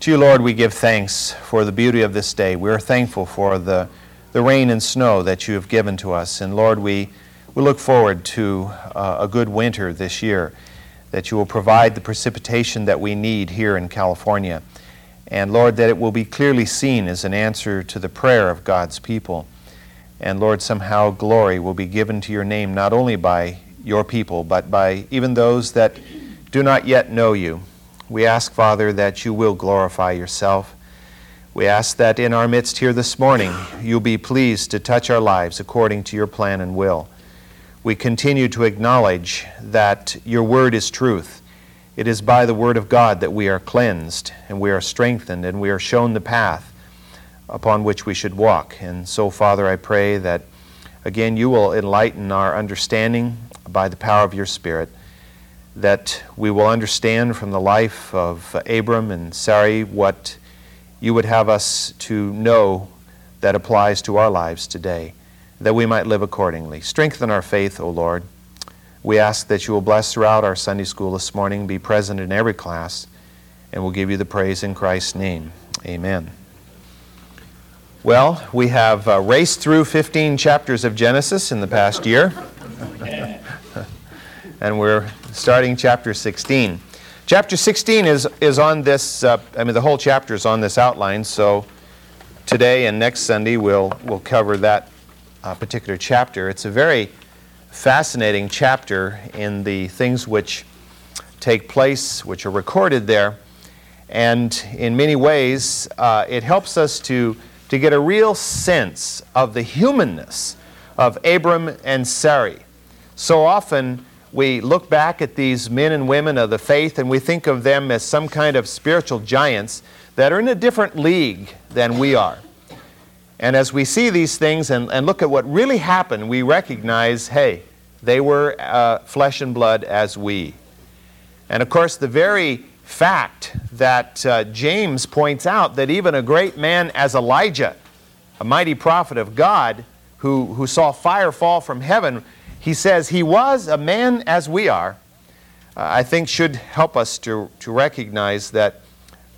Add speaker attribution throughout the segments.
Speaker 1: To you, Lord, we give thanks for the beauty of this day. We are thankful for the, the rain and snow that you have given to us. And Lord, we, we look forward to uh, a good winter this year, that you will provide the precipitation that we need here in California. And Lord, that it will be clearly seen as an answer to the prayer of God's people. And Lord, somehow glory will be given to your name not only by your people, but by even those that do not yet know you. We ask, Father, that you will glorify yourself. We ask that in our midst here this morning, you'll be pleased to touch our lives according to your plan and will. We continue to acknowledge that your word is truth. It is by the word of God that we are cleansed and we are strengthened and we are shown the path upon which we should walk. And so, Father, I pray that again you will enlighten our understanding by the power of your Spirit that we will understand from the life of Abram and Sarai what you would have us to know that applies to our lives today, that we might live accordingly. Strengthen our faith, O Lord. We ask that you will bless throughout our Sunday school this morning, be present in every class, and we'll give you the praise in Christ's name. Amen. Well, we have uh, raced through 15 chapters of Genesis in the past year. and we're starting chapter 16. Chapter 16 is, is on this, uh, I mean, the whole chapter is on this outline, so today and next Sunday we'll, we'll cover that uh, particular chapter. It's a very fascinating chapter in the things which take place, which are recorded there, and in many ways uh, it helps us to, to get a real sense of the humanness of Abram and Sarai. So often, we look back at these men and women of the faith and we think of them as some kind of spiritual giants that are in a different league than we are. And as we see these things and, and look at what really happened, we recognize hey, they were uh, flesh and blood as we. And of course, the very fact that uh, James points out that even a great man as Elijah, a mighty prophet of God, who, who saw fire fall from heaven, he says he was a man as we are, uh, I think should help us to, to recognize that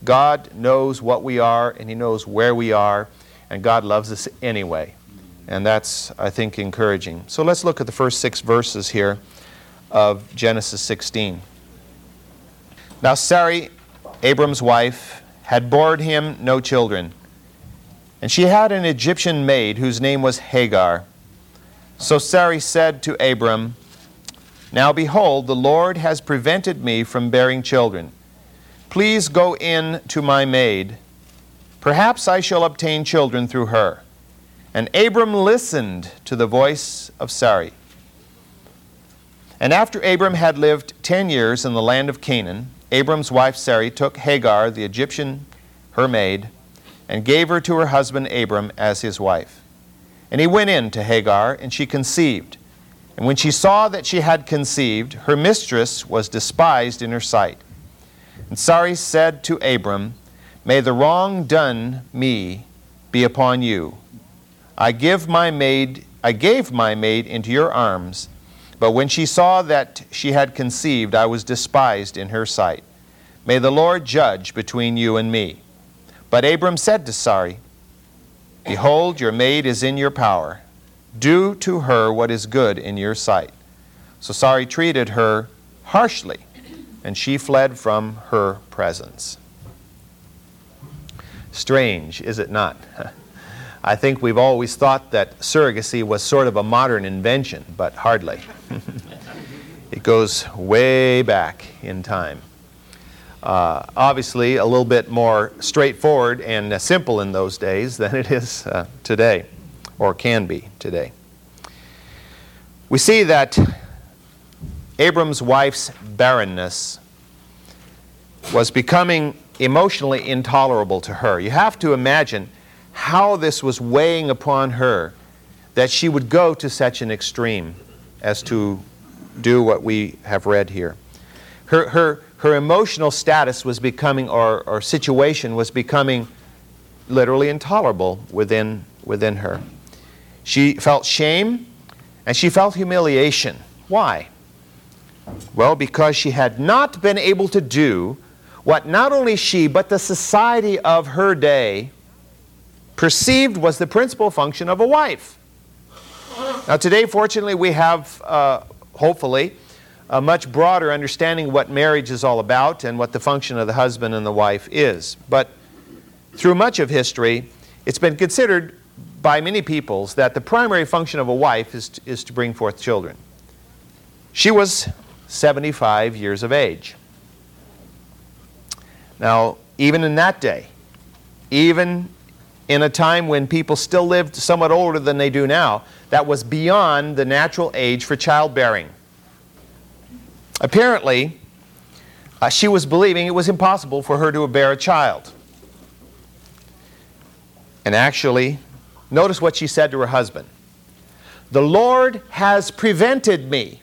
Speaker 1: God knows what we are and He knows where we are, and God loves us anyway. And that's, I think, encouraging. So let's look at the first six verses here of Genesis 16. Now, Sarai, Abram's wife, had borne him no children. And she had an Egyptian maid whose name was Hagar. So Sarai said to Abram, Now behold, the Lord has prevented me from bearing children. Please go in to my maid. Perhaps I shall obtain children through her. And Abram listened to the voice of Sarai. And after Abram had lived ten years in the land of Canaan, Abram's wife Sarai took Hagar, the Egyptian, her maid, and gave her to her husband Abram as his wife. And he went in to Hagar, and she conceived. And when she saw that she had conceived, her mistress was despised in her sight. And Sarai said to Abram, May the wrong done me be upon you. I give my maid I gave my maid into your arms, but when she saw that she had conceived, I was despised in her sight. May the Lord judge between you and me. But Abram said to Sarai, Behold, your maid is in your power. Do to her what is good in your sight. So Sarai treated her harshly, and she fled from her presence. Strange, is it not? I think we've always thought that surrogacy was sort of a modern invention, but hardly. it goes way back in time. Uh, obviously, a little bit more straightforward and uh, simple in those days than it is uh, today, or can be today. We see that Abram's wife's barrenness was becoming emotionally intolerable to her. You have to imagine how this was weighing upon her that she would go to such an extreme as to do what we have read here. Her, her, her emotional status was becoming, or, or situation was becoming literally intolerable within, within her. She felt shame and she felt humiliation. Why? Well, because she had not been able to do what not only she, but the society of her day perceived was the principal function of a wife. Now, today, fortunately, we have, uh, hopefully, a much broader understanding of what marriage is all about and what the function of the husband and the wife is. But through much of history, it's been considered by many peoples that the primary function of a wife is to, is to bring forth children. She was 75 years of age. Now, even in that day, even in a time when people still lived somewhat older than they do now, that was beyond the natural age for childbearing. Apparently, uh, she was believing it was impossible for her to bear a child. And actually, notice what she said to her husband The Lord has prevented me.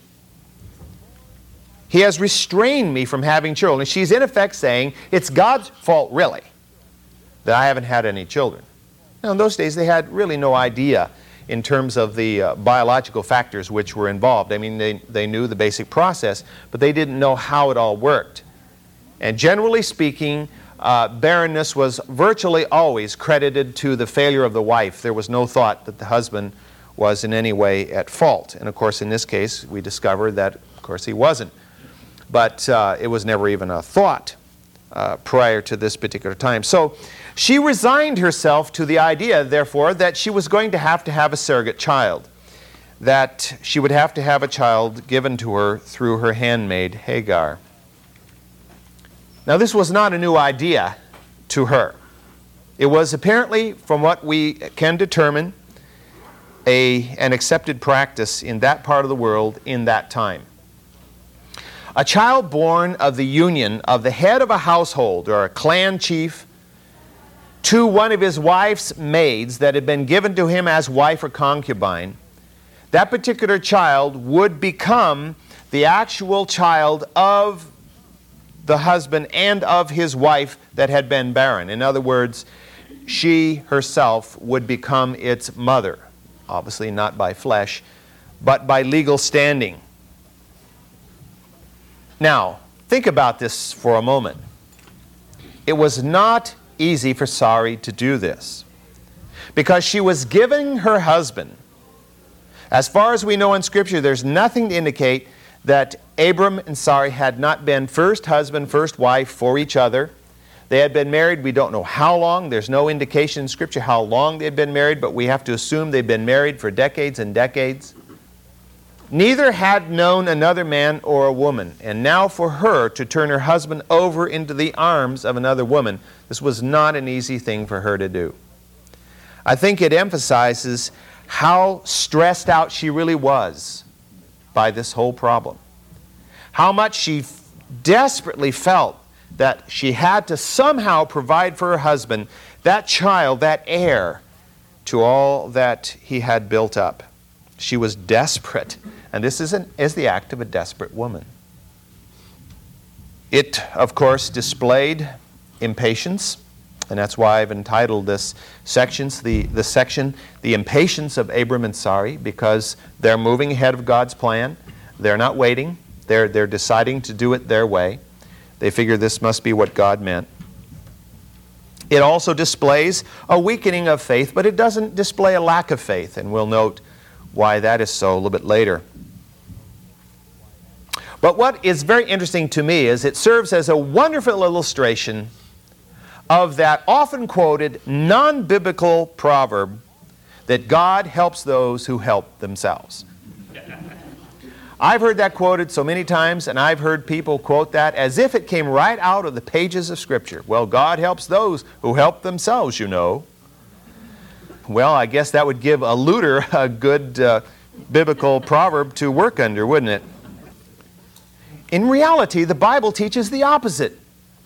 Speaker 1: He has restrained me from having children. she's in effect saying, It's God's fault, really, that I haven't had any children. Now, in those days, they had really no idea in terms of the uh, biological factors which were involved. I mean, they, they knew the basic process, but they didn't know how it all worked. And generally speaking, uh, barrenness was virtually always credited to the failure of the wife. There was no thought that the husband was in any way at fault. And of course, in this case, we discovered that, of course, he wasn't. But uh, it was never even a thought uh, prior to this particular time. So she resigned herself to the idea, therefore, that she was going to have to have a surrogate child, that she would have to have a child given to her through her handmaid, Hagar. Now, this was not a new idea to her. It was apparently, from what we can determine, a, an accepted practice in that part of the world in that time. A child born of the union of the head of a household or a clan chief to one of his wife's maids that had been given to him as wife or concubine, that particular child would become the actual child of the husband and of his wife that had been barren. In other words, she herself would become its mother. Obviously, not by flesh, but by legal standing. Now, think about this for a moment. It was not easy for Sarai to do this because she was giving her husband. As far as we know in Scripture, there's nothing to indicate that Abram and Sarai had not been first husband, first wife for each other. They had been married, we don't know how long. There's no indication in Scripture how long they had been married, but we have to assume they'd been married for decades and decades. Neither had known another man or a woman, and now for her to turn her husband over into the arms of another woman, this was not an easy thing for her to do. I think it emphasizes how stressed out she really was by this whole problem. How much she desperately felt that she had to somehow provide for her husband that child, that heir to all that he had built up. She was desperate and this is, an, is the act of a desperate woman. It, of course, displayed impatience, and that's why I've entitled this sections, the, the section, The Impatience of Abram and Sarai, because they're moving ahead of God's plan. They're not waiting, they're, they're deciding to do it their way. They figure this must be what God meant. It also displays a weakening of faith, but it doesn't display a lack of faith, and we'll note why that is so a little bit later. But what is very interesting to me is it serves as a wonderful illustration of that often quoted non biblical proverb that God helps those who help themselves. I've heard that quoted so many times, and I've heard people quote that as if it came right out of the pages of Scripture. Well, God helps those who help themselves, you know. Well, I guess that would give a looter a good uh, biblical proverb to work under, wouldn't it? In reality, the Bible teaches the opposite.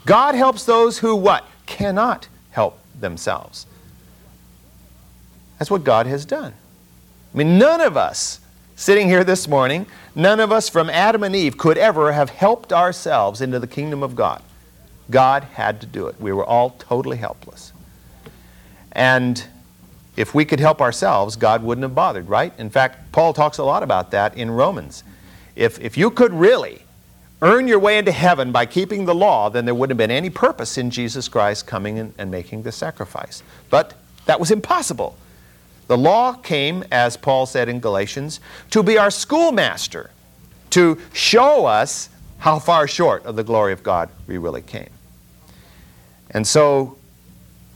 Speaker 1: God helps those who what? Cannot help themselves. That's what God has done. I mean, none of us sitting here this morning, none of us from Adam and Eve could ever have helped ourselves into the kingdom of God. God had to do it. We were all totally helpless. And if we could help ourselves, God wouldn't have bothered, right? In fact, Paul talks a lot about that in Romans. If, if you could really earn your way into heaven by keeping the law, then there wouldn't have been any purpose in Jesus Christ coming and, and making the sacrifice. But that was impossible. The law came, as Paul said in Galatians, to be our schoolmaster, to show us how far short of the glory of God we really came. And so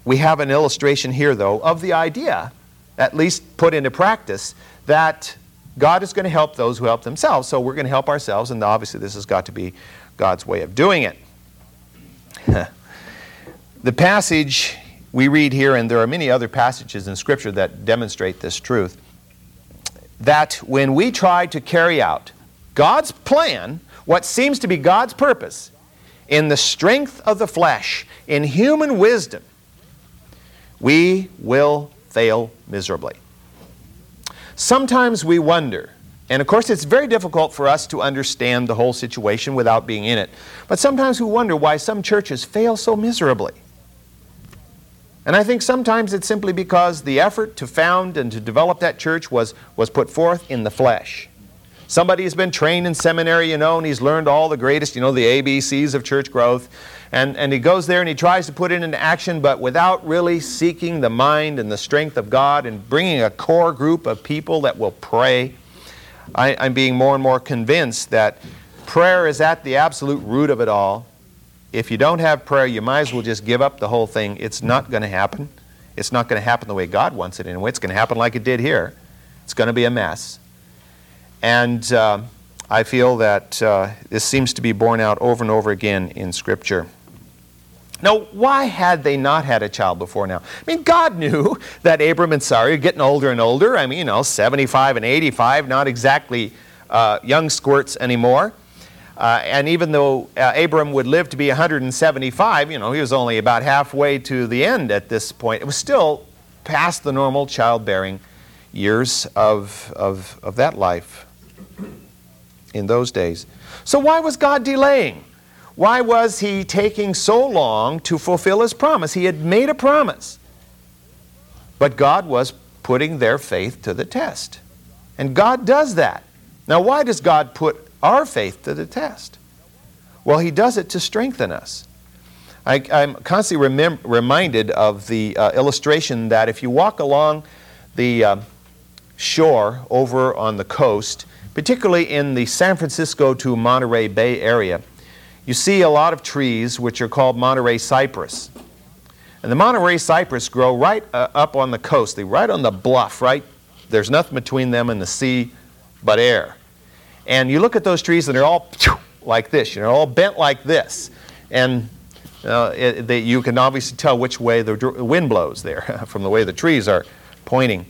Speaker 1: we have an illustration here, though, of the idea, at least put into practice, that God is going to help those who help themselves. So we're going to help ourselves, and obviously this has got to be God's way of doing it. the passage we read here, and there are many other passages in Scripture that demonstrate this truth, that when we try to carry out God's plan, what seems to be God's purpose, in the strength of the flesh, in human wisdom, we will fail miserably. Sometimes we wonder, and of course it's very difficult for us to understand the whole situation without being in it, but sometimes we wonder why some churches fail so miserably. And I think sometimes it's simply because the effort to found and to develop that church was, was put forth in the flesh. Somebody has been trained in seminary, you know, and he's learned all the greatest, you know, the ABCs of church growth. And, and he goes there and he tries to put it into action, but without really seeking the mind and the strength of God and bringing a core group of people that will pray. I, I'm being more and more convinced that prayer is at the absolute root of it all. If you don't have prayer, you might as well just give up the whole thing. It's not going to happen. It's not going to happen the way God wants it anyway. It's going to happen like it did here. It's going to be a mess. And uh, I feel that uh, this seems to be borne out over and over again in Scripture. Now, why had they not had a child before now? I mean, God knew that Abram and Sarai are getting older and older. I mean, you know, 75 and 85, not exactly uh, young squirts anymore. Uh, and even though uh, Abram would live to be 175, you know, he was only about halfway to the end at this point. It was still past the normal childbearing years of, of, of that life in those days. So, why was God delaying? Why was he taking so long to fulfill his promise? He had made a promise. But God was putting their faith to the test. And God does that. Now, why does God put our faith to the test? Well, He does it to strengthen us. I, am constantly remem- reminded of the uh, illustration that if you walk along the uh, shore over on the coast, particularly in the San Francisco to Monterey Bay area, you see a lot of trees which are called Monterey cypress. And the Monterey cypress grow right uh, up on the coast, they right on the bluff, right? There's nothing between them and the sea but air. And you look at those trees and they're all like this, you know, all bent like this. And uh, it, they, you can obviously tell which way the wind blows there from the way the trees are pointing.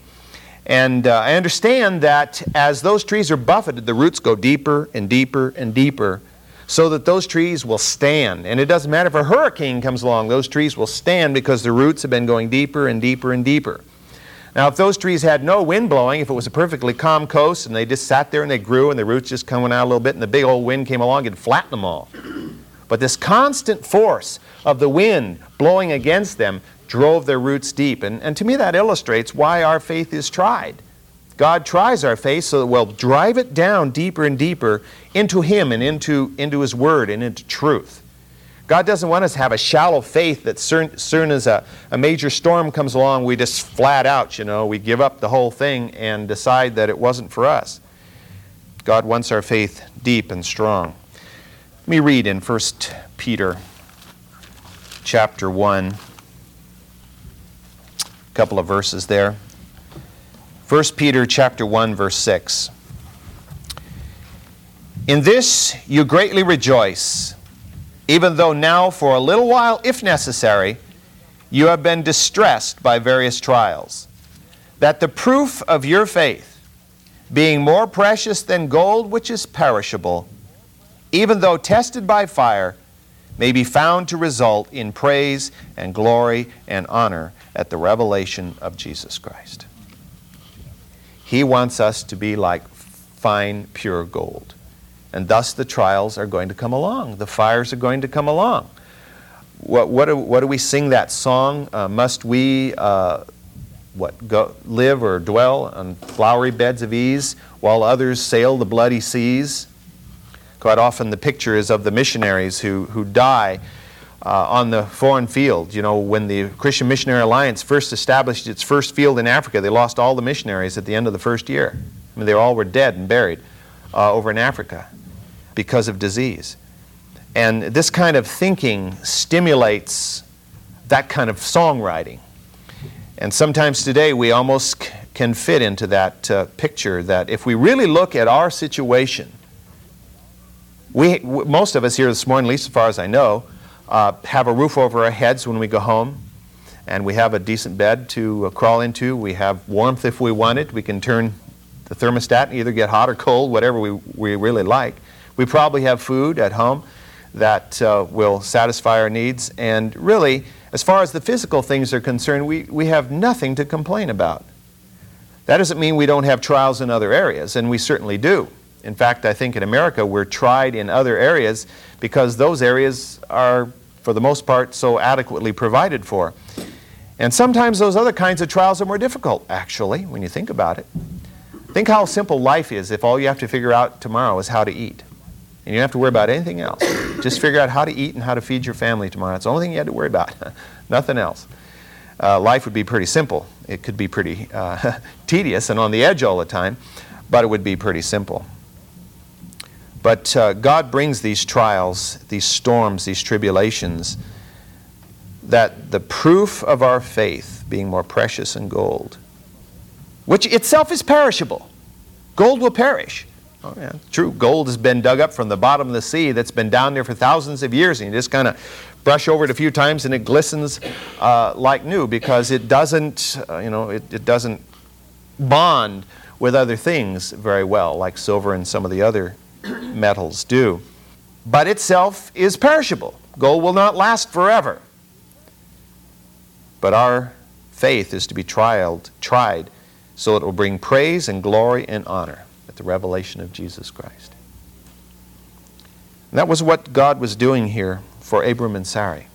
Speaker 1: And uh, I understand that as those trees are buffeted, the roots go deeper and deeper and deeper so that those trees will stand. And it doesn't matter if a hurricane comes along, those trees will stand because the roots have been going deeper and deeper and deeper. Now, if those trees had no wind blowing, if it was a perfectly calm coast and they just sat there and they grew and the roots just coming out a little bit and the big old wind came along, it'd flatten them all. But this constant force of the wind blowing against them drove their roots deep. And, and to me, that illustrates why our faith is tried. God tries our faith so that we'll drive it down deeper and deeper into Him and into, into His Word and into truth. God doesn't want us to have a shallow faith that soon, soon as a, a major storm comes along, we just flat out, you know, we give up the whole thing and decide that it wasn't for us. God wants our faith deep and strong. Let me read in 1 Peter chapter 1, a couple of verses there. 1 Peter chapter 1 verse 6. In this you greatly rejoice even though now, for a little while, if necessary, you have been distressed by various trials, that the proof of your faith, being more precious than gold which is perishable, even though tested by fire, may be found to result in praise and glory and honor at the revelation of Jesus Christ. He wants us to be like fine, pure gold. And thus the trials are going to come along, the fires are going to come along. What, what, do, what do we sing that song? Uh, must we uh, what, go, live or dwell on flowery beds of ease while others sail the bloody seas? Quite often the picture is of the missionaries who, who die uh, on the foreign field. You know, when the Christian Missionary Alliance first established its first field in Africa, they lost all the missionaries at the end of the first year. I mean, they all were dead and buried uh, over in Africa because of disease. And this kind of thinking stimulates that kind of songwriting. And sometimes today we almost c- can fit into that uh, picture that if we really look at our situation, we, most of us here this morning, at least as far as I know, uh, have a roof over our heads when we go home, and we have a decent bed to uh, crawl into. We have warmth if we want it. We can turn the thermostat and either get hot or cold, whatever we, we really like. We probably have food at home that uh, will satisfy our needs. And really, as far as the physical things are concerned, we, we have nothing to complain about. That doesn't mean we don't have trials in other areas, and we certainly do. In fact, I think in America we're tried in other areas because those areas are, for the most part, so adequately provided for. And sometimes those other kinds of trials are more difficult, actually, when you think about it. Think how simple life is if all you have to figure out tomorrow is how to eat. And you don't have to worry about anything else. Just figure out how to eat and how to feed your family tomorrow. That's the only thing you had to worry about. Nothing else. Uh, life would be pretty simple. It could be pretty uh, tedious and on the edge all the time, but it would be pretty simple. But uh, God brings these trials, these storms, these tribulations, that the proof of our faith being more precious than gold, which itself is perishable. Gold will perish. Oh, yeah, true. Gold has been dug up from the bottom of the sea that's been down there for thousands of years, and you just kind of brush over it a few times and it glistens uh, like new because it doesn't, uh, you know, it, it doesn't bond with other things very well, like silver and some of the other metals do. But itself is perishable. Gold will not last forever. But our faith is to be trialed, tried so it will bring praise and glory and honor at the revelation of Jesus Christ. And that was what God was doing here for Abram and Sarai.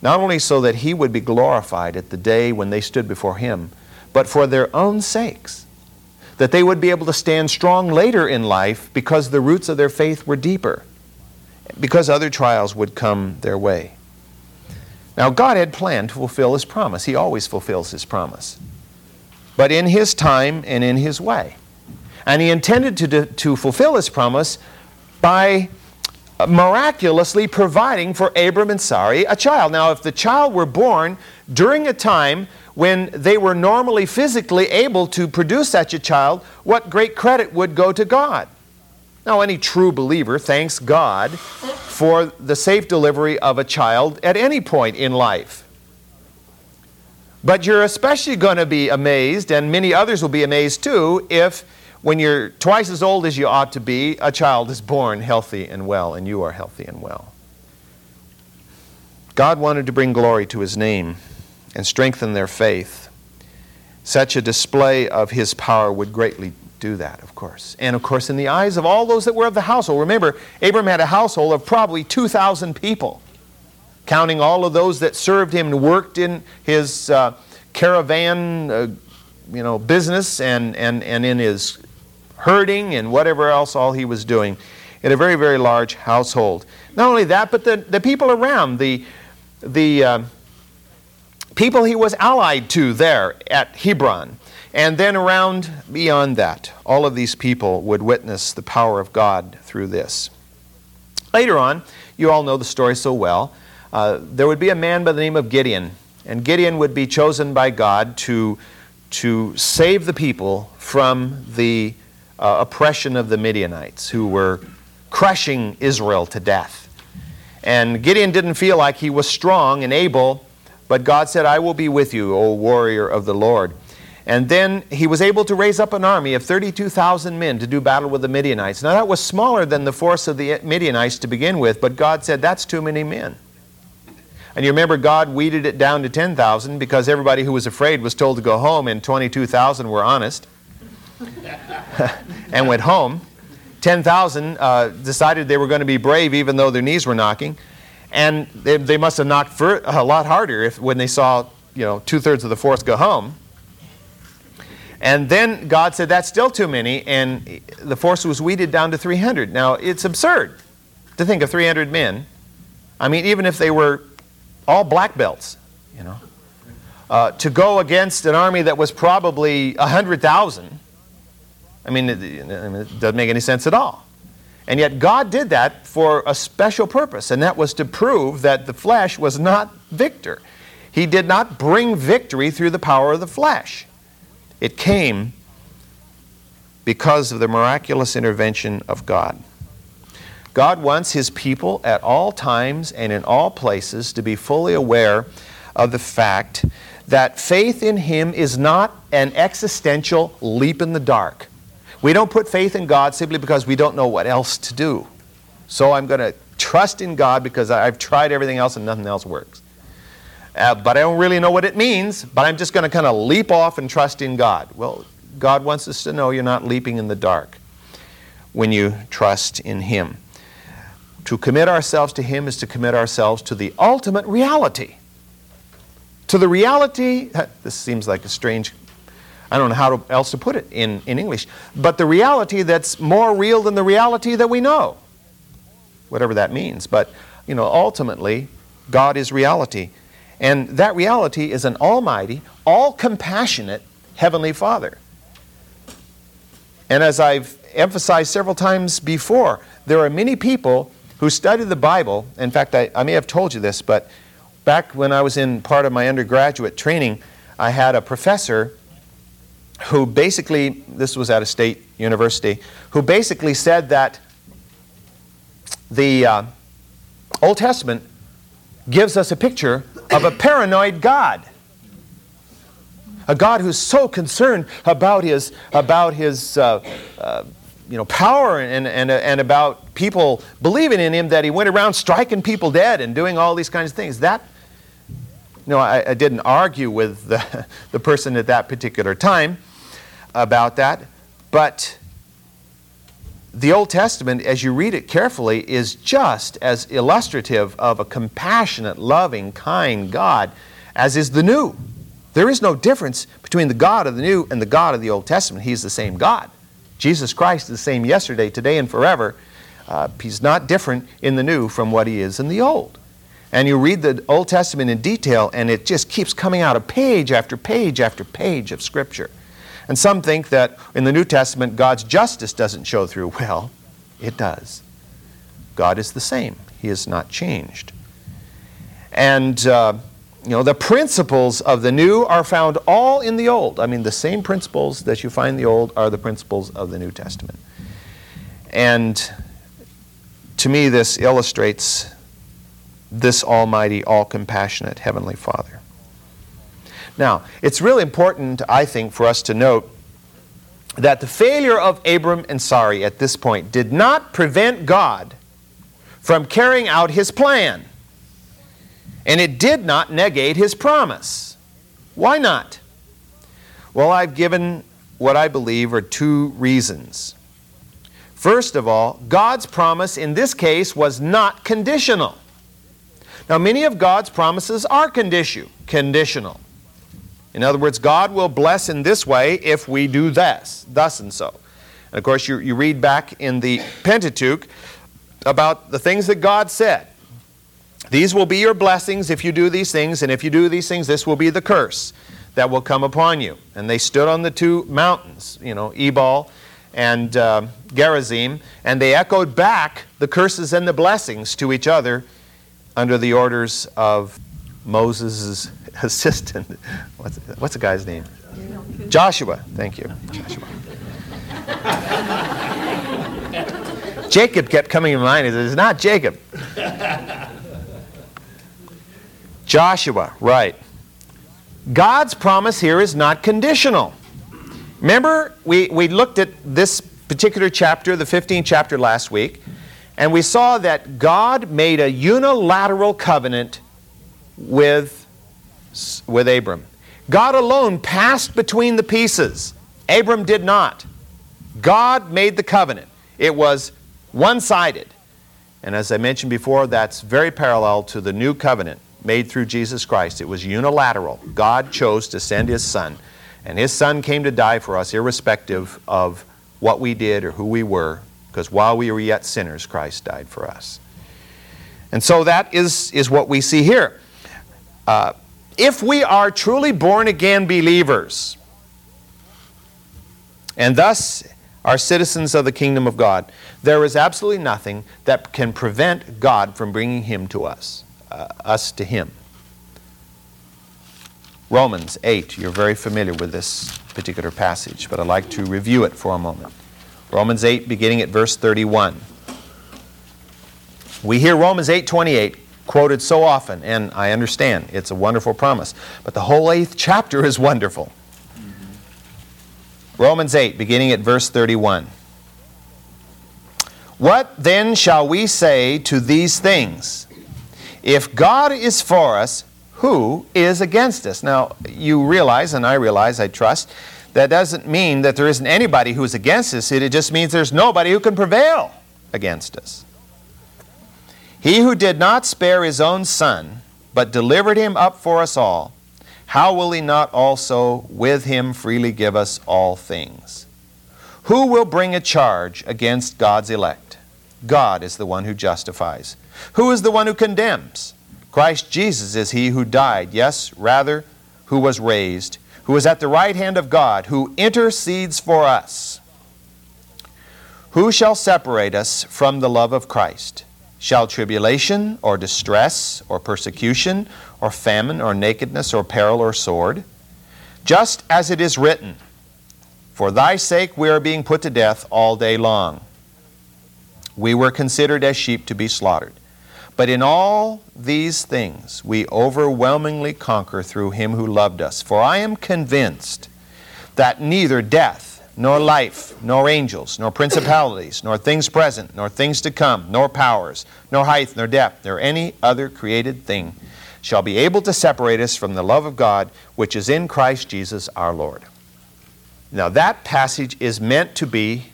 Speaker 1: Not only so that he would be glorified at the day when they stood before him, but for their own sakes. That they would be able to stand strong later in life because the roots of their faith were deeper, because other trials would come their way. Now, God had planned to fulfill His promise. He always fulfills His promise, but in His time and in His way. And He intended to, to fulfill His promise by miraculously providing for Abram and Sarai a child. Now, if the child were born during a time when they were normally physically able to produce such a child, what great credit would go to God? Now, any true believer thanks God for the safe delivery of a child at any point in life. But you're especially going to be amazed, and many others will be amazed too, if when you're twice as old as you ought to be, a child is born healthy and well, and you are healthy and well. God wanted to bring glory to his name and strengthen their faith. Such a display of his power would greatly do that, of course. And of course, in the eyes of all those that were of the household. Remember, Abram had a household of probably 2,000 people, counting all of those that served him and worked in his uh, caravan uh, you know, business and, and, and in his herding and whatever else all he was doing in a very, very large household. Not only that, but the, the people around, the, the uh, people he was allied to there at Hebron, and then around beyond that, all of these people would witness the power of God through this. Later on, you all know the story so well, uh, there would be a man by the name of Gideon, and Gideon would be chosen by God to, to save the people from the uh, oppression of the Midianites who were crushing Israel to death. And Gideon didn't feel like he was strong and able, but God said, I will be with you, O warrior of the Lord. And then he was able to raise up an army of 32,000 men to do battle with the Midianites. Now, that was smaller than the force of the Midianites to begin with, but God said, That's too many men. And you remember God weeded it down to 10,000 because everybody who was afraid was told to go home, and 22,000 were honest. and went home. 10,000 uh, decided they were going to be brave even though their knees were knocking. And they, they must have knocked for, a lot harder if, when they saw you know, two thirds of the force go home. And then God said, That's still too many. And the force was weeded down to 300. Now, it's absurd to think of 300 men. I mean, even if they were all black belts, you know, uh, to go against an army that was probably 100,000, I mean, it, it doesn't make any sense at all. And yet, God did that for a special purpose, and that was to prove that the flesh was not victor. He did not bring victory through the power of the flesh. It came because of the miraculous intervention of God. God wants His people at all times and in all places to be fully aware of the fact that faith in Him is not an existential leap in the dark. We don't put faith in God simply because we don't know what else to do. So I'm going to trust in God because I've tried everything else and nothing else works. Uh, but I don't really know what it means, but I'm just going to kind of leap off and trust in God. Well, God wants us to know you're not leaping in the dark when you trust in Him. To commit ourselves to Him is to commit ourselves to the ultimate reality. To the reality, this seems like a strange, I don't know how else to put it in, in English, but the reality that's more real than the reality that we know. Whatever that means. But, you know, ultimately, God is reality. And that reality is an almighty, all compassionate Heavenly Father. And as I've emphasized several times before, there are many people who study the Bible. In fact, I, I may have told you this, but back when I was in part of my undergraduate training, I had a professor who basically, this was at a state university, who basically said that the uh, Old Testament gives us a picture of a paranoid God. A God who's so concerned about his, about his uh, uh, you know, power and, and, and about people believing in him that he went around striking people dead and doing all these kinds of things. That, you know, I, I didn't argue with the, the person at that particular time about that, but the Old Testament, as you read it carefully, is just as illustrative of a compassionate, loving, kind God as is the New. There is no difference between the God of the New and the God of the Old Testament. He's the same God. Jesus Christ is the same yesterday, today, and forever. Uh, he's not different in the new from what he is in the old. And you read the Old Testament in detail, and it just keeps coming out of page after page after page of Scripture. And some think that in the New Testament, God's justice doesn't show through. Well, it does. God is the same, He has not changed. And uh, you know, the principles of the new are found all in the old. I mean, the same principles that you find in the old are the principles of the New Testament. And to me, this illustrates this almighty, all compassionate Heavenly Father. Now, it's really important, I think, for us to note that the failure of Abram and Sarai at this point did not prevent God from carrying out his plan. And it did not negate his promise. Why not? Well, I've given what I believe are two reasons. First of all, God's promise in this case was not conditional. Now, many of God's promises are condition, conditional. In other words, God will bless in this way if we do this, thus and so. And of course, you, you read back in the Pentateuch about the things that God said. These will be your blessings if you do these things, and if you do these things, this will be the curse that will come upon you. And they stood on the two mountains, you know, Ebal and uh, Gerizim, and they echoed back the curses and the blessings to each other under the orders of Moses' assistant. What's, what's the guy's name? Joshua. Thank you. Joshua. Jacob kept coming in mind. He said, It's not Jacob. Joshua, right. God's promise here is not conditional. Remember, we, we looked at this particular chapter, the 15th chapter, last week, and we saw that God made a unilateral covenant with, with Abram. God alone passed between the pieces. Abram did not. God made the covenant. It was one sided. And as I mentioned before, that's very parallel to the new covenant made through Jesus Christ. It was unilateral. God chose to send His Son, and His Son came to die for us, irrespective of what we did or who we were, because while we were yet sinners, Christ died for us. And so that is, is what we see here. Uh, if we are truly born again believers, and thus are citizens of the kingdom of God, there is absolutely nothing that can prevent God from bringing Him to us, uh, us to Him. Romans 8, you're very familiar with this particular passage, but I'd like to review it for a moment. Romans 8, beginning at verse 31. We hear Romans 8:28 quoted so often, and I understand it's a wonderful promise, but the whole eighth chapter is wonderful. Romans 8, beginning at verse 31. What then shall we say to these things? If God is for us, who is against us? Now, you realize, and I realize, I trust, that doesn't mean that there isn't anybody who is against us. It just means there's nobody who can prevail against us. He who did not spare his own son, but delivered him up for us all, how will he not also with him freely give us all things? Who will bring a charge against God's elect? God is the one who justifies. Who is the one who condemns? Christ Jesus is he who died, yes, rather, who was raised, who is at the right hand of God, who intercedes for us. Who shall separate us from the love of Christ? Shall tribulation, or distress, or persecution, or famine, or nakedness, or peril, or sword? Just as it is written, For thy sake we are being put to death all day long. We were considered as sheep to be slaughtered. But in all these things we overwhelmingly conquer through him who loved us. For I am convinced that neither death, nor life, nor angels, nor principalities, nor things present, nor things to come, nor powers, nor height, nor depth, nor any other created thing shall be able to separate us from the love of God which is in Christ Jesus our Lord. Now, that passage is meant to be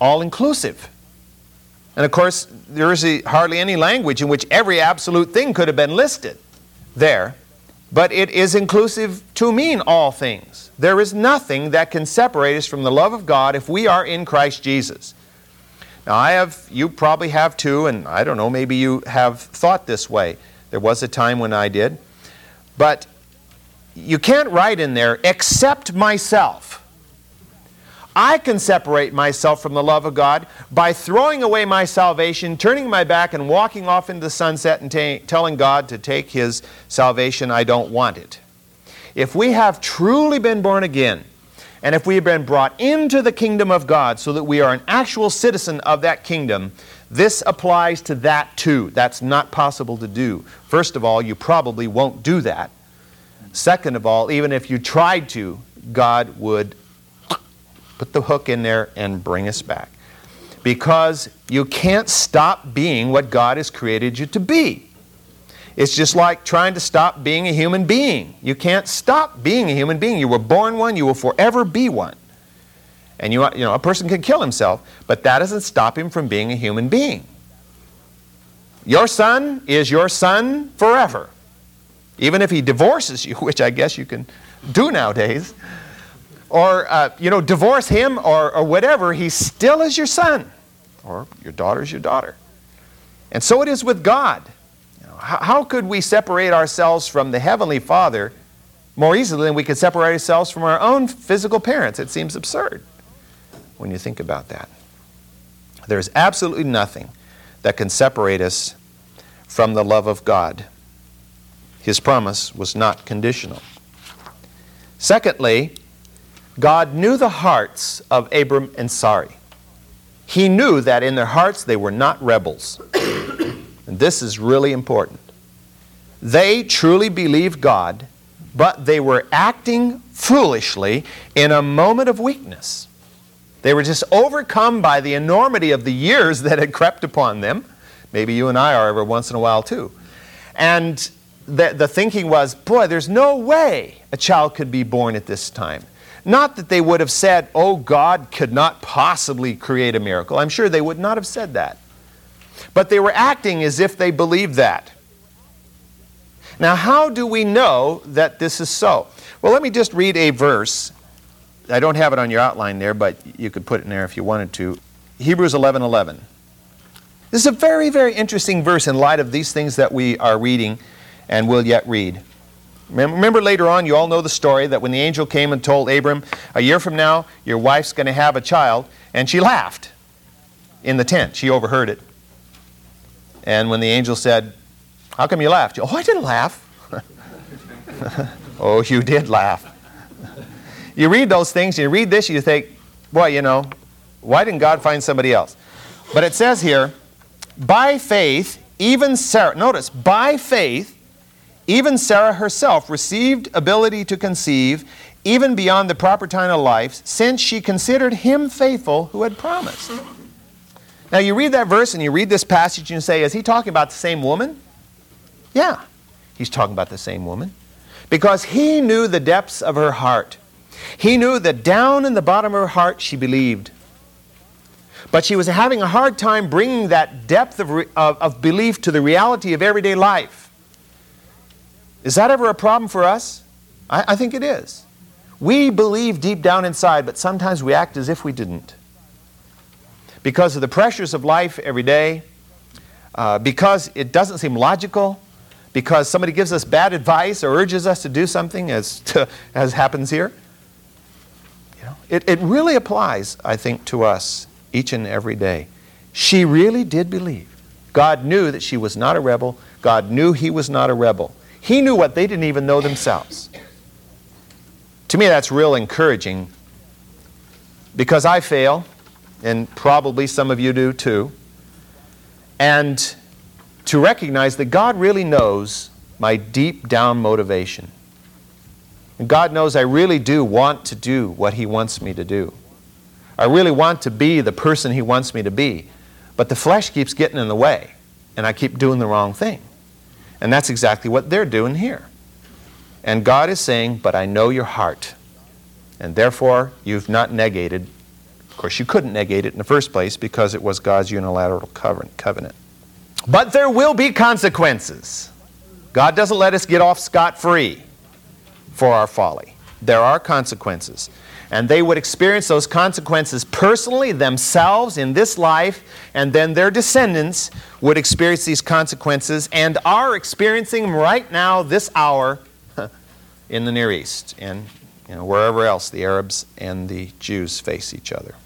Speaker 1: all inclusive. And of course, there is a, hardly any language in which every absolute thing could have been listed there, but it is inclusive to mean all things. There is nothing that can separate us from the love of God if we are in Christ Jesus. Now, I have, you probably have too, and I don't know, maybe you have thought this way. There was a time when I did. But you can't write in there, except myself. I can separate myself from the love of God by throwing away my salvation, turning my back, and walking off into the sunset and t- telling God to take His salvation. I don't want it. If we have truly been born again, and if we have been brought into the kingdom of God so that we are an actual citizen of that kingdom, this applies to that too. That's not possible to do. First of all, you probably won't do that. Second of all, even if you tried to, God would put the hook in there and bring us back. Because you can't stop being what God has created you to be. It's just like trying to stop being a human being. You can't stop being a human being. You were born one, you will forever be one. And you, you know, a person can kill himself, but that doesn't stop him from being a human being. Your son is your son forever. Even if he divorces you, which I guess you can do nowadays, or uh, you know, divorce him or, or whatever, he still is your son, or your daughter is your daughter. And so it is with God how could we separate ourselves from the Heavenly Father more easily than we could separate ourselves from our own physical parents? It seems absurd when you think about that. There's absolutely nothing that can separate us from the love of God. His promise was not conditional. Secondly, God knew the hearts of Abram and Sarai. He knew that in their hearts they were not rebels. And this is really important. They truly believed God, but they were acting foolishly in a moment of weakness. They were just overcome by the enormity of the years that had crept upon them. Maybe you and I are every once in a while too. And the, the thinking was, boy, there's no way a child could be born at this time. Not that they would have said, oh, God could not possibly create a miracle. I'm sure they would not have said that. But they were acting as if they believed that. Now, how do we know that this is so? Well, let me just read a verse. I don't have it on your outline there, but you could put it in there if you wanted to. Hebrews 11 11. This is a very, very interesting verse in light of these things that we are reading and will yet read. Remember later on, you all know the story that when the angel came and told Abram, a year from now, your wife's going to have a child, and she laughed in the tent. She overheard it. And when the angel said, How come you laughed? Oh, I didn't laugh. oh, you did laugh. you read those things, you read this, you think, Boy, you know, why didn't God find somebody else? But it says here, by faith, even Sarah, notice, by faith, even Sarah herself received ability to conceive even beyond the proper time of life, since she considered him faithful who had promised. Now you read that verse and you read this passage and you say, is he talking about the same woman? Yeah, he's talking about the same woman. Because he knew the depths of her heart. He knew that down in the bottom of her heart she believed. But she was having a hard time bringing that depth of, of, of, belief to the reality of everyday life. Is that ever a problem for us? I, I think it is. We believe deep down inside, but sometimes we act as if we didn't. Because of the pressures of life every day, uh, because it doesn't seem logical, because somebody gives us bad advice or urges us to do something, as, to, as happens here. You know, it, it really applies, I think, to us each and every day. She really did believe. God knew that she was not a rebel. God knew he was not a rebel. He knew what they didn't even know themselves. To me, that's real encouraging because I fail, and probably some of you do too. And to recognize that God really knows my deep down motivation. And God knows I really do want to do what He wants me to do. I really want to be the person He wants me to be. But the flesh keeps getting in the way, and I keep doing the wrong thing. And that's exactly what they're doing here. And God is saying, But I know your heart. And therefore, you've not negated. Of course, you couldn't negate it in the first place because it was God's unilateral covenant. But there will be consequences. God doesn't let us get off scot free for our folly. There are consequences and they would experience those consequences personally themselves in this life, and then their descendants would experience these consequences and are experiencing them right now, this hour, in the Near East and you know, wherever else the Arabs and the Jews face each other.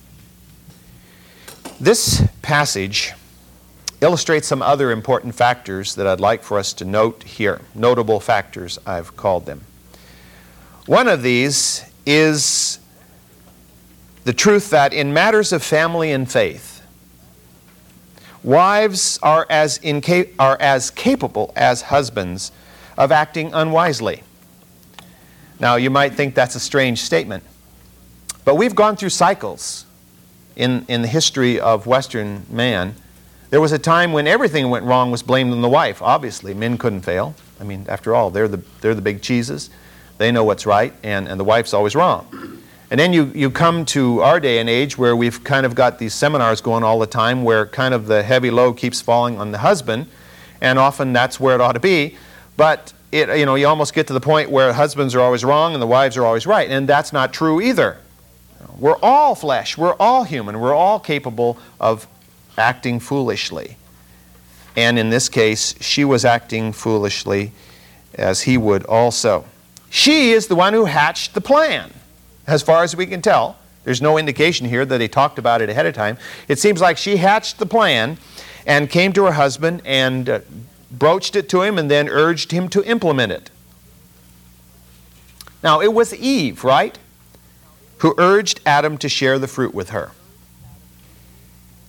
Speaker 1: This passage illustrates some other important factors that I'd like for us to note here. Notable factors, I've called them. One of these is the truth that in matters of family and faith, wives are as, inca- are as capable as husbands of acting unwisely. Now, you might think that's a strange statement, but we've gone through cycles in, in the history of Western man. There was a time when everything went wrong was blamed on the wife. Obviously, men couldn't fail. I mean, after all, they're the, they're the big cheeses. They know what's right, and, and the wife's always wrong. And then you, you come to our day and age where we've kind of got these seminars going all the time where kind of the heavy load keeps falling on the husband, and often that's where it ought to be. But it, you know, you almost get to the point where husbands are always wrong and the wives are always right, and that's not true either. We're all flesh, we're all human, we're all capable of acting foolishly. And in this case, she was acting foolishly as he would also. She is the one who hatched the plan as far as we can tell. There's no indication here that they talked about it ahead of time. It seems like she hatched the plan and came to her husband and uh, broached it to him and then urged him to implement it. Now, it was Eve, right, who urged Adam to share the fruit with her.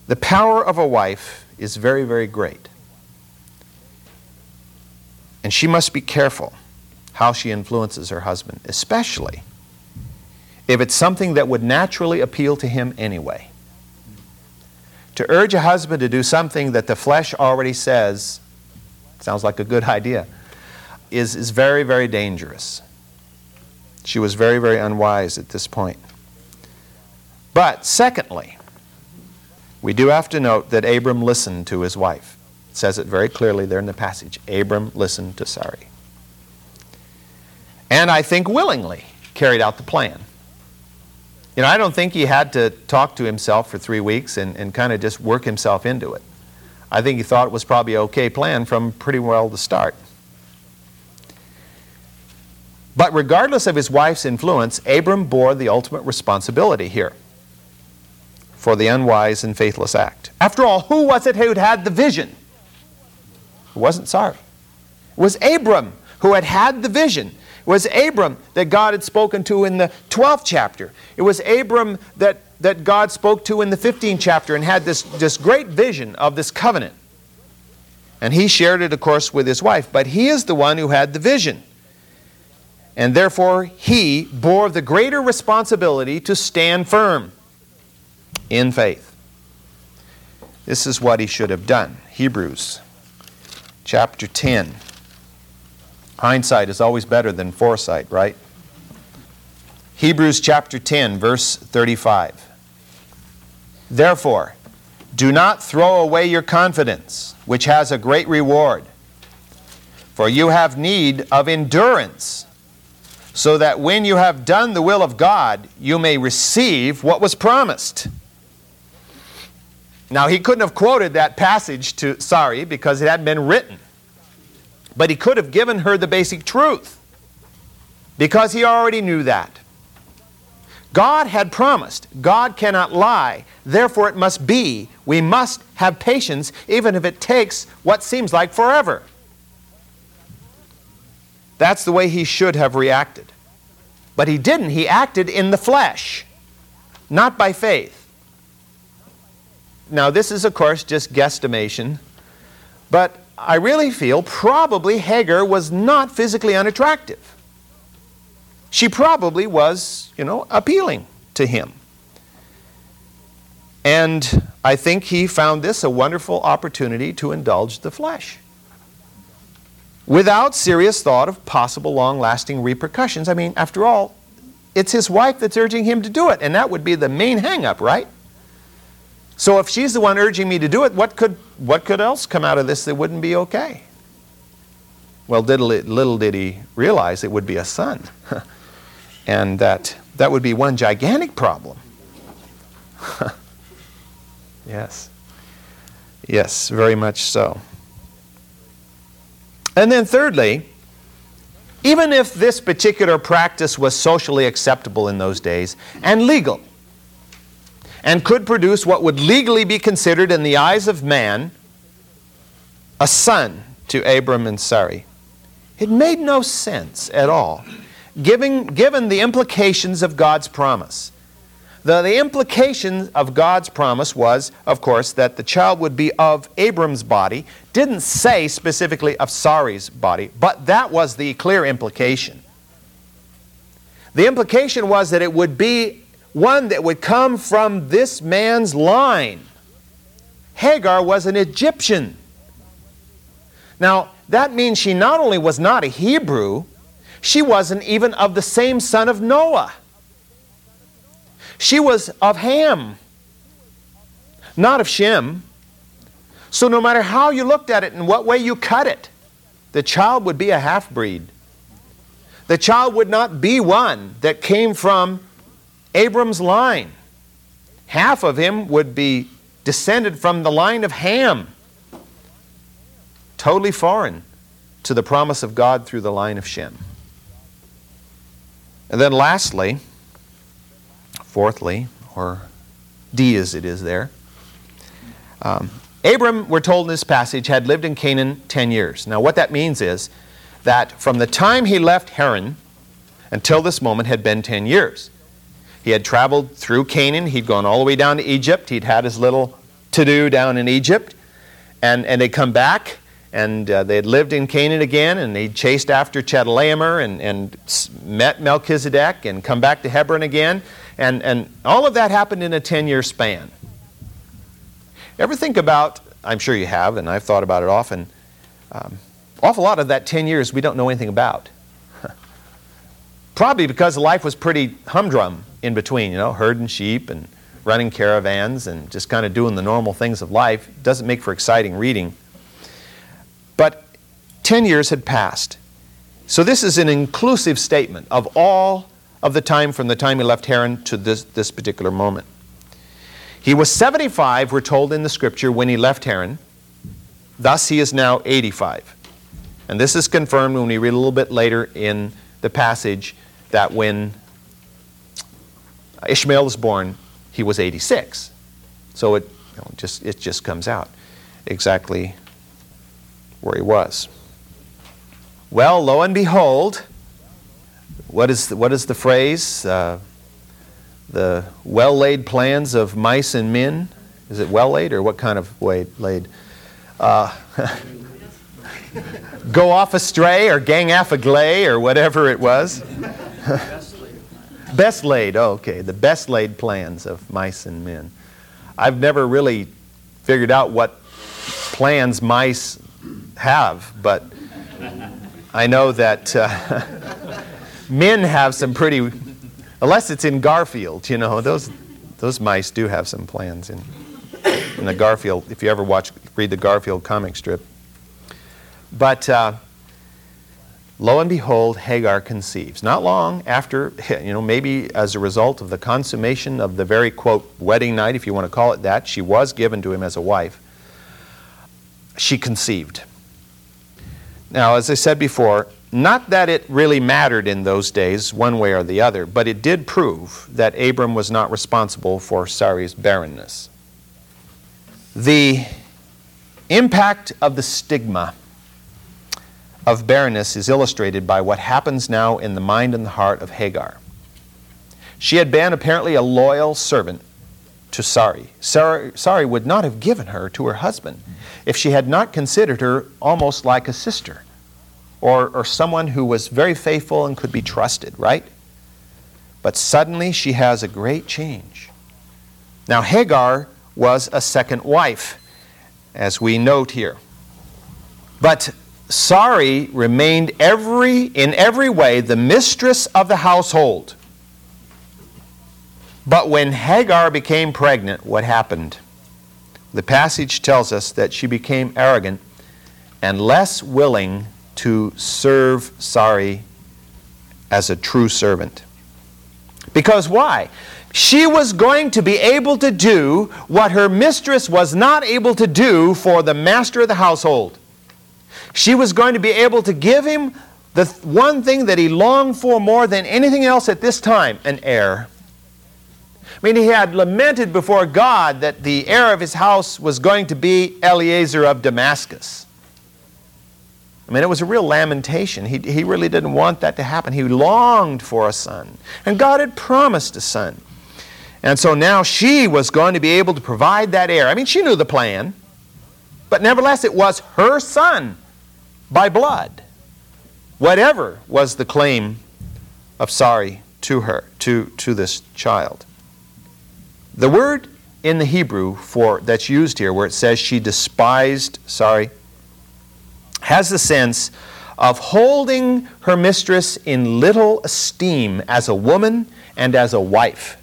Speaker 1: The power of a wife is very, very great. And she must be careful how she influences her husband, especially if it's something that would naturally appeal to him anyway. To urge a husband to do something that the flesh already says sounds like a good idea is, is very, very dangerous. She was very, very unwise at this point. But secondly, we do have to note that Abram listened to his wife. It says it very clearly there in the passage. Abram listened to Sarai. And I think willingly carried out the plan. You know, I don't think he had to talk to himself for three weeks and, and kind of just work himself into it. I think he thought it was probably okay plan from pretty well the start. But regardless of his wife's influence, Abram bore the ultimate responsibility here for the unwise and faithless act. After all, who was it who had the vision? It wasn't Sarai. It was Abram who had had the vision. It was Abram that God had spoken to in the 12th chapter. It was Abram that, that God spoke to in the 15th chapter and had this, this great vision of this covenant. And he shared it, of course, with his wife. But he is the one who had the vision. And therefore, he bore the greater responsibility to stand firm in faith. This is what he should have done. Hebrews chapter 10. Hindsight is always better than foresight, right? Hebrews chapter 10, verse 35. Therefore, do not throw away your confidence, which has a great reward. For you have need of endurance, so that when you have done the will of God, you may receive what was promised. Now, he couldn't have quoted that passage to Sarai, because it hadn't been written. But he could have given her the basic truth because he already knew that. God had promised. God cannot lie. Therefore, it must be. We must have patience, even if it takes what seems like forever. That's the way he should have reacted. But he didn't. He acted in the flesh, not by faith. Now, this is, of course, just guesstimation, but I really feel probably Hagar was not physically unattractive. She probably was, you know, appealing to him. And I think he found this a wonderful opportunity to indulge the flesh without serious thought of possible long lasting repercussions. I mean, after all, it's his wife that's urging him to do it, and that would be the main hang up, right? So if she's the one urging me to do it, what could, what could else come out of this that wouldn't be okay? Well, little, little did he realize it would be a son. and that that would be one gigantic problem. yes. Yes, very much so. And then, thirdly, even if this particular practice was socially acceptable in those days and legal, and could produce what would legally be considered in the eyes of man a son to Abram and Sarai. It made no sense at all, given, given the implications of God's promise. The, the implication of God's promise was, of course, that the child would be of Abram's body. Didn't say specifically of Sarai's body, but that was the clear implication. The implication was that it would be one that would come from this man's line. Hagar was an Egyptian. Now, that means she not only was not a Hebrew, she wasn't even of the same son of Noah. She was of Ham, not of Shem. So, no matter how you looked at it and what way you cut it, the child would be a half breed. The child would not be one that came from Abram's line. Half of him would be descended from the line of Ham, totally foreign to the promise of God through the line of Shem. And then lastly, fourthly, or D as it is there, um, Abram, we're told in this passage, had lived in Canaan 10 years. Now, what that means is that from the time he left Haran until this moment had been 10 years. He had traveled through Canaan. He'd gone all the way down to Egypt. He'd had his little to do down in Egypt. And, and they'd come back and uh, they had lived in Canaan again and they'd chased after Chedorlaomer and, and met Melchizedek and come back to Hebron again. And, and all of that happened in a 10 year span. Ever think about, I'm sure you have, and I've thought about it often, um, awful lot of that 10 years we don't know anything about. Probably because life was pretty humdrum in between, you know, herding sheep and running caravans and just kind of doing the normal things of life. It doesn't make for exciting reading. But 10 years had passed. So this is an inclusive statement of all of the time from the time he left Haran to this, this particular moment. He was 75, we're told in the scripture, when he left Haran. Thus, he is now 85. And this is confirmed when we read a little bit later in the passage that when Ishmael was born, he was 86. So it, you know, just, it just comes out exactly where he was. Well, lo and behold, what is the, what is the phrase? Uh, the well laid plans of mice and men. Is it well laid or what kind of way laid? Uh, go off astray or gang affagay or whatever it was. best laid, oh, okay. The best laid plans of mice and men. I've never really figured out what plans mice have, but I know that uh, men have some pretty Unless it's in Garfield, you know, those, those mice do have some plans in, in the Garfield, if you ever watch, read the Garfield comic strip. But uh, lo and behold, Hagar conceives. Not long after, you know, maybe as a result of the consummation of the very, quote, wedding night, if you want to call it that, she was given to him as a wife. She conceived. Now, as I said before, not that it really mattered in those days, one way or the other, but it did prove that Abram was not responsible for Sarai's barrenness. The impact of the stigma of barrenness is illustrated by what happens now in the mind and the heart of Hagar. She had been apparently a loyal servant to Sarai. Sarai would not have given her to her husband if she had not considered her almost like a sister or, or someone who was very faithful and could be trusted, right? But suddenly she has a great change. Now, Hagar was a second wife, as we note here. But Sarai remained every, in every way the mistress of the household. But when Hagar became pregnant, what happened? The passage tells us that she became arrogant and less willing to serve Sarai as a true servant. Because why? She was going to be able to do what her mistress was not able to do for the master of the household. She was going to be able to give him the one thing that he longed for more than anything else at this time an heir. I mean, he had lamented before God that the heir of his house was going to be Eliezer of Damascus. I mean, it was a real lamentation. He, he really didn't want that to happen. He longed for a son. And God had promised a son. And so now she was going to be able to provide that heir. I mean, she knew the plan, but nevertheless, it was her son by blood. Whatever was the claim of Sarai to her, to, to this child. The word in the Hebrew for that's used here, where it says she despised, Sarai, has the sense of holding her mistress in little esteem as a woman and as a wife.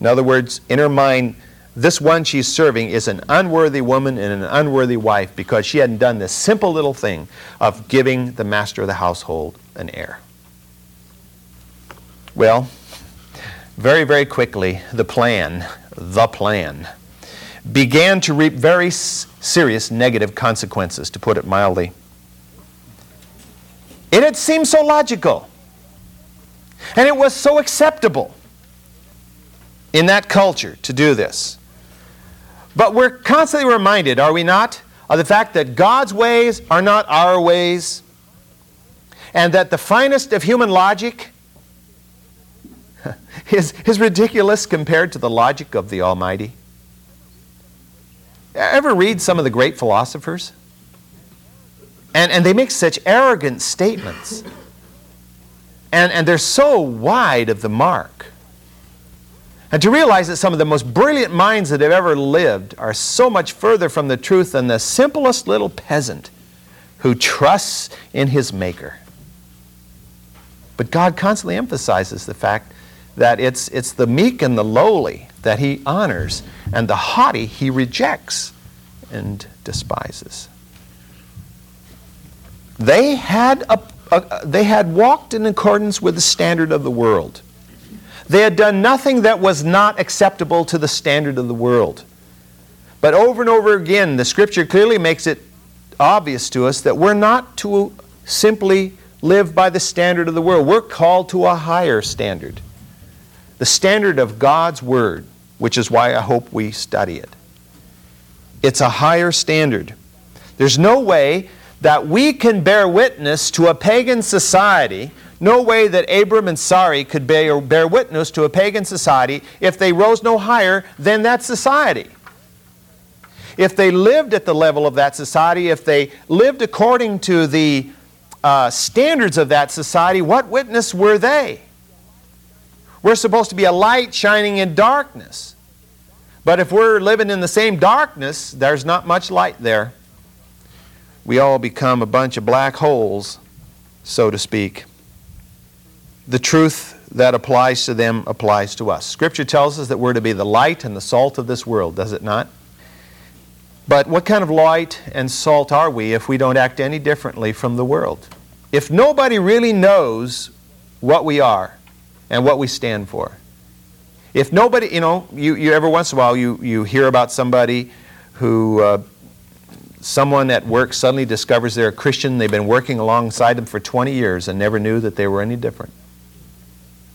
Speaker 1: In other words, in her mind, this one she's serving is an unworthy woman and an unworthy wife because she hadn't done this simple little thing of giving the master of the household an heir. Well, very, very quickly, the plan, the plan, began to reap very serious negative consequences, to put it mildly. It had seemed so logical, and it was so acceptable in that culture to do this. But we're constantly reminded, are we not, of the fact that God's ways are not our ways, and that the finest of human logic is, is ridiculous compared to the logic of the Almighty. Ever read some of the great philosophers? And, and they make such arrogant statements. And, and they're so wide of the mark. And to realize that some of the most brilliant minds that have ever lived are so much further from the truth than the simplest little peasant who trusts in his Maker. But God constantly emphasizes the fact that it's, it's the meek and the lowly that he honors, and the haughty he rejects and despises. They had, a, a, they had walked in accordance with the standard of the world. They had done nothing that was not acceptable to the standard of the world. But over and over again, the scripture clearly makes it obvious to us that we're not to simply live by the standard of the world. We're called to a higher standard. The standard of God's Word, which is why I hope we study it. It's a higher standard. There's no way that we can bear witness to a pagan society, no way that Abram and Sarai could bear, bear witness to a pagan society if they rose no higher than that society. If they lived at the level of that society, if they lived according to the uh, standards of that society, what witness were they? We're supposed to be a light shining in darkness. But if we're living in the same darkness, there's not much light there. We all become a bunch of black holes, so to speak. The truth that applies to them applies to us. Scripture tells us that we're to be the light and the salt of this world, does it not? But what kind of light and salt are we if we don't act any differently from the world? If nobody really knows what we are and what we stand for, if nobody, you know, you, you every once in a while you, you hear about somebody who, uh, someone at work suddenly discovers they're a Christian, they've been working alongside them for 20 years and never knew that they were any different.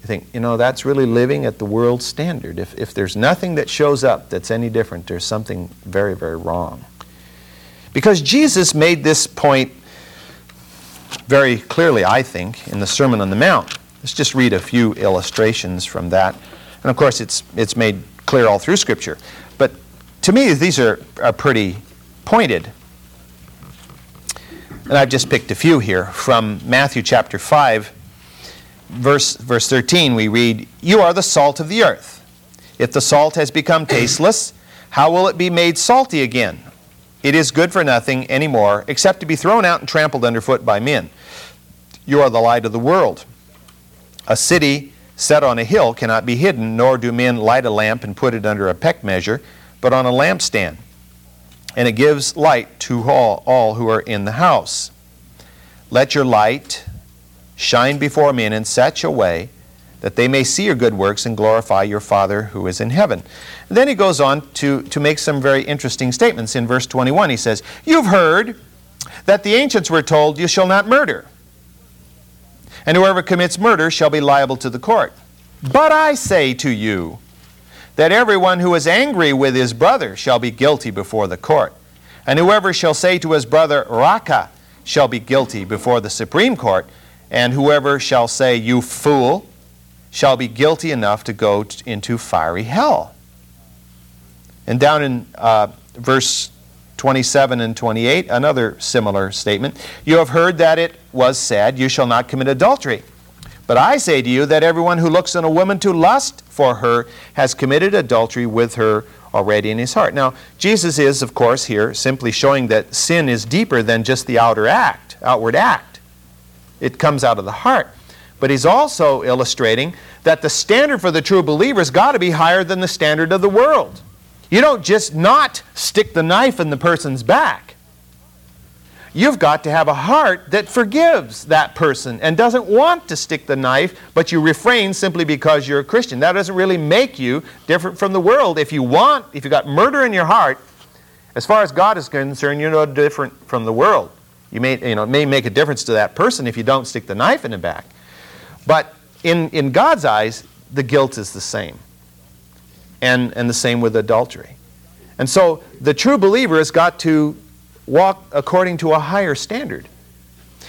Speaker 1: You think, you know, that's really living at the world standard. If, if there's nothing that shows up that's any different, there's something very, very wrong. Because Jesus made this point very clearly, I think, in the Sermon on the Mount. Let's just read a few illustrations from that. And of course, it's, it's made clear all through Scripture. But to me, these are, are pretty pointed. And I've just picked a few here from Matthew chapter 5, verse, verse 13. We read, You are the salt of the earth. If the salt has become tasteless, how will it be made salty again? It is good for nothing any more, except to be thrown out and trampled underfoot by men. You are the light of the world. A city set on a hill cannot be hidden, nor do men light a lamp and put it under a peck measure, but on a lampstand. And it gives light to all, all who are in the house. Let your light shine before men in such a way that they may see your good works and glorify your Father who is in heaven. And then he goes on to, to make some very interesting statements. In verse 21, he says, You've heard that the ancients were told, You shall not murder and whoever commits murder shall be liable to the court. But I say to you that everyone who is angry with his brother shall be guilty before the court. And whoever shall say to his brother, Raca, shall be guilty before the Supreme Court. And whoever shall say, You fool, shall be guilty enough to go into fiery hell. And down in uh, verse 27 and 28, another similar statement. You have heard that it was said, You shall not commit adultery. But I say to you that everyone who looks on a woman to lust for her has committed adultery with her already in his heart. Now, Jesus is, of course, here simply showing that sin is deeper than just the outer act, outward act. It comes out of the heart. But he's also illustrating that the standard for the true believer has got to be higher than the standard of the world. You don't just not stick the knife in the person's back. You've got to have a heart that forgives that person and doesn't want to stick the knife, but you refrain simply because you're a Christian. That doesn't really make you different from the world. If you want, if you've got murder in your heart, as far as God is concerned, you're no different from the world. You may, you know, it may make a difference to that person if you don't stick the knife in the back. But in, in God's eyes, the guilt is the same and, and the same with adultery. And so the true believer has got to walk according to a higher standard.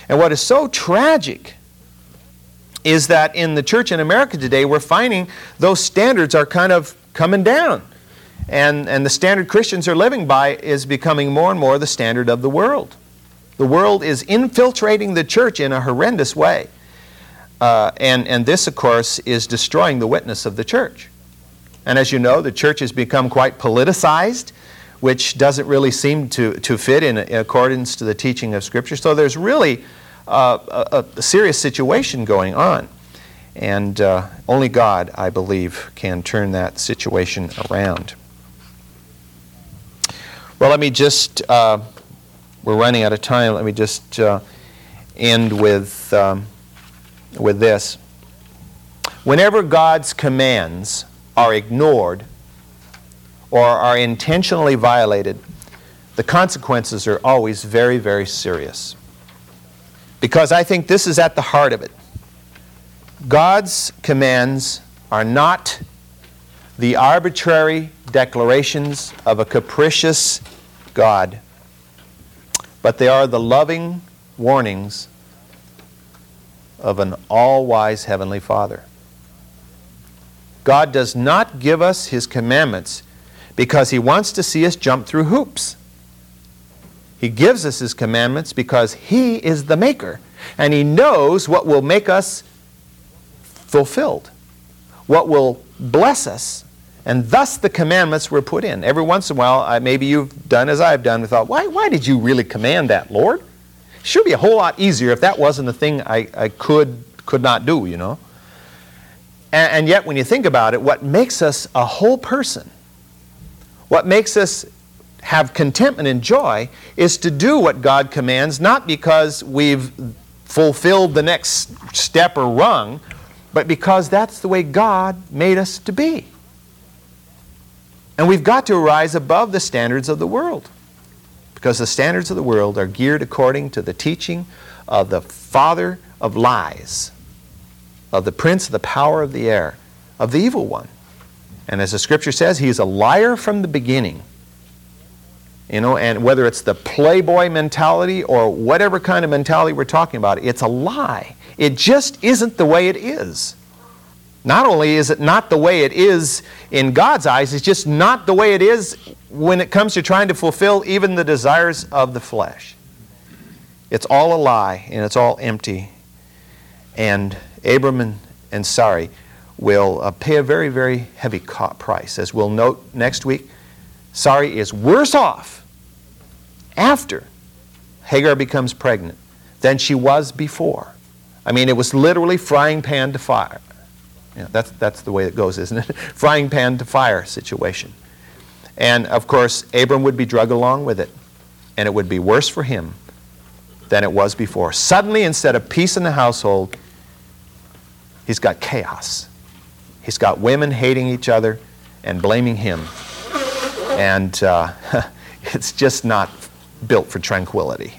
Speaker 1: And what is so tragic is that in the church in America today, we're finding those standards are kind of coming down. And, and the standard Christians are living by is becoming more and more the standard of the world. The world is infiltrating the church in a horrendous way. Uh, and, and this, of course, is destroying the witness of the church. And as you know, the church has become quite politicized, which doesn't really seem to, to fit in, in accordance to the teaching of Scripture. So there's really uh, a, a, serious situation going on. And uh, only God, I believe, can turn that situation around. Well, let me just, uh, we're running out of time. Let me just uh, end with, um, with this. Whenever God's commands are ignored or are intentionally violated, the consequences are always very, very serious. Because I think this is at the heart of it. God's commands are not the arbitrary declarations of a capricious God, but they are the loving warnings of an all wise Heavenly Father. God does not give us His commandments because He wants to see us jump through hoops. He gives us His commandments because He is the Maker and He knows what will make us fulfilled, what will bless us. And thus the commandments were put in. Every once in a while, maybe you've done as I've done and thought, why, why did you really command that, Lord? It should be a whole lot easier if that wasn't the thing I, I could, could not do, you know. And, and yet, when you think about it, what makes us a whole person, what makes us have contentment and joy, is to do what God commands, not because we've fulfilled the next step or rung, but because that's the way God made us to be. And we've got to rise above the standards of the world. Because the standards of the world are geared according to the teaching of the father of lies, of the prince of the power of the air, of the evil one. And as the scripture says, he is a liar from the beginning. You know, and whether it's the playboy mentality or whatever kind of mentality we're talking about, it's a lie. It just isn't the way it is. Not only is it not the way it is in God's eyes, it's just not the way it is when it comes to trying to fulfill even the desires of the flesh. It's all a lie and it's all empty. And Abram and, and Sarai will uh, pay a very, very heavy price. As we'll note next week, Sarai is worse off after Hagar becomes pregnant than she was before. I mean, it was literally frying pan to fire. Know, that's, that's the way it goes, isn't it? frying pan to fire situation. And of course, Abram would be drugged along with it. And it would be worse for him than it was before. Suddenly, instead of peace in the household, he's got chaos. He's got women hating each other and blaming him. And uh, it's just not built for tranquility.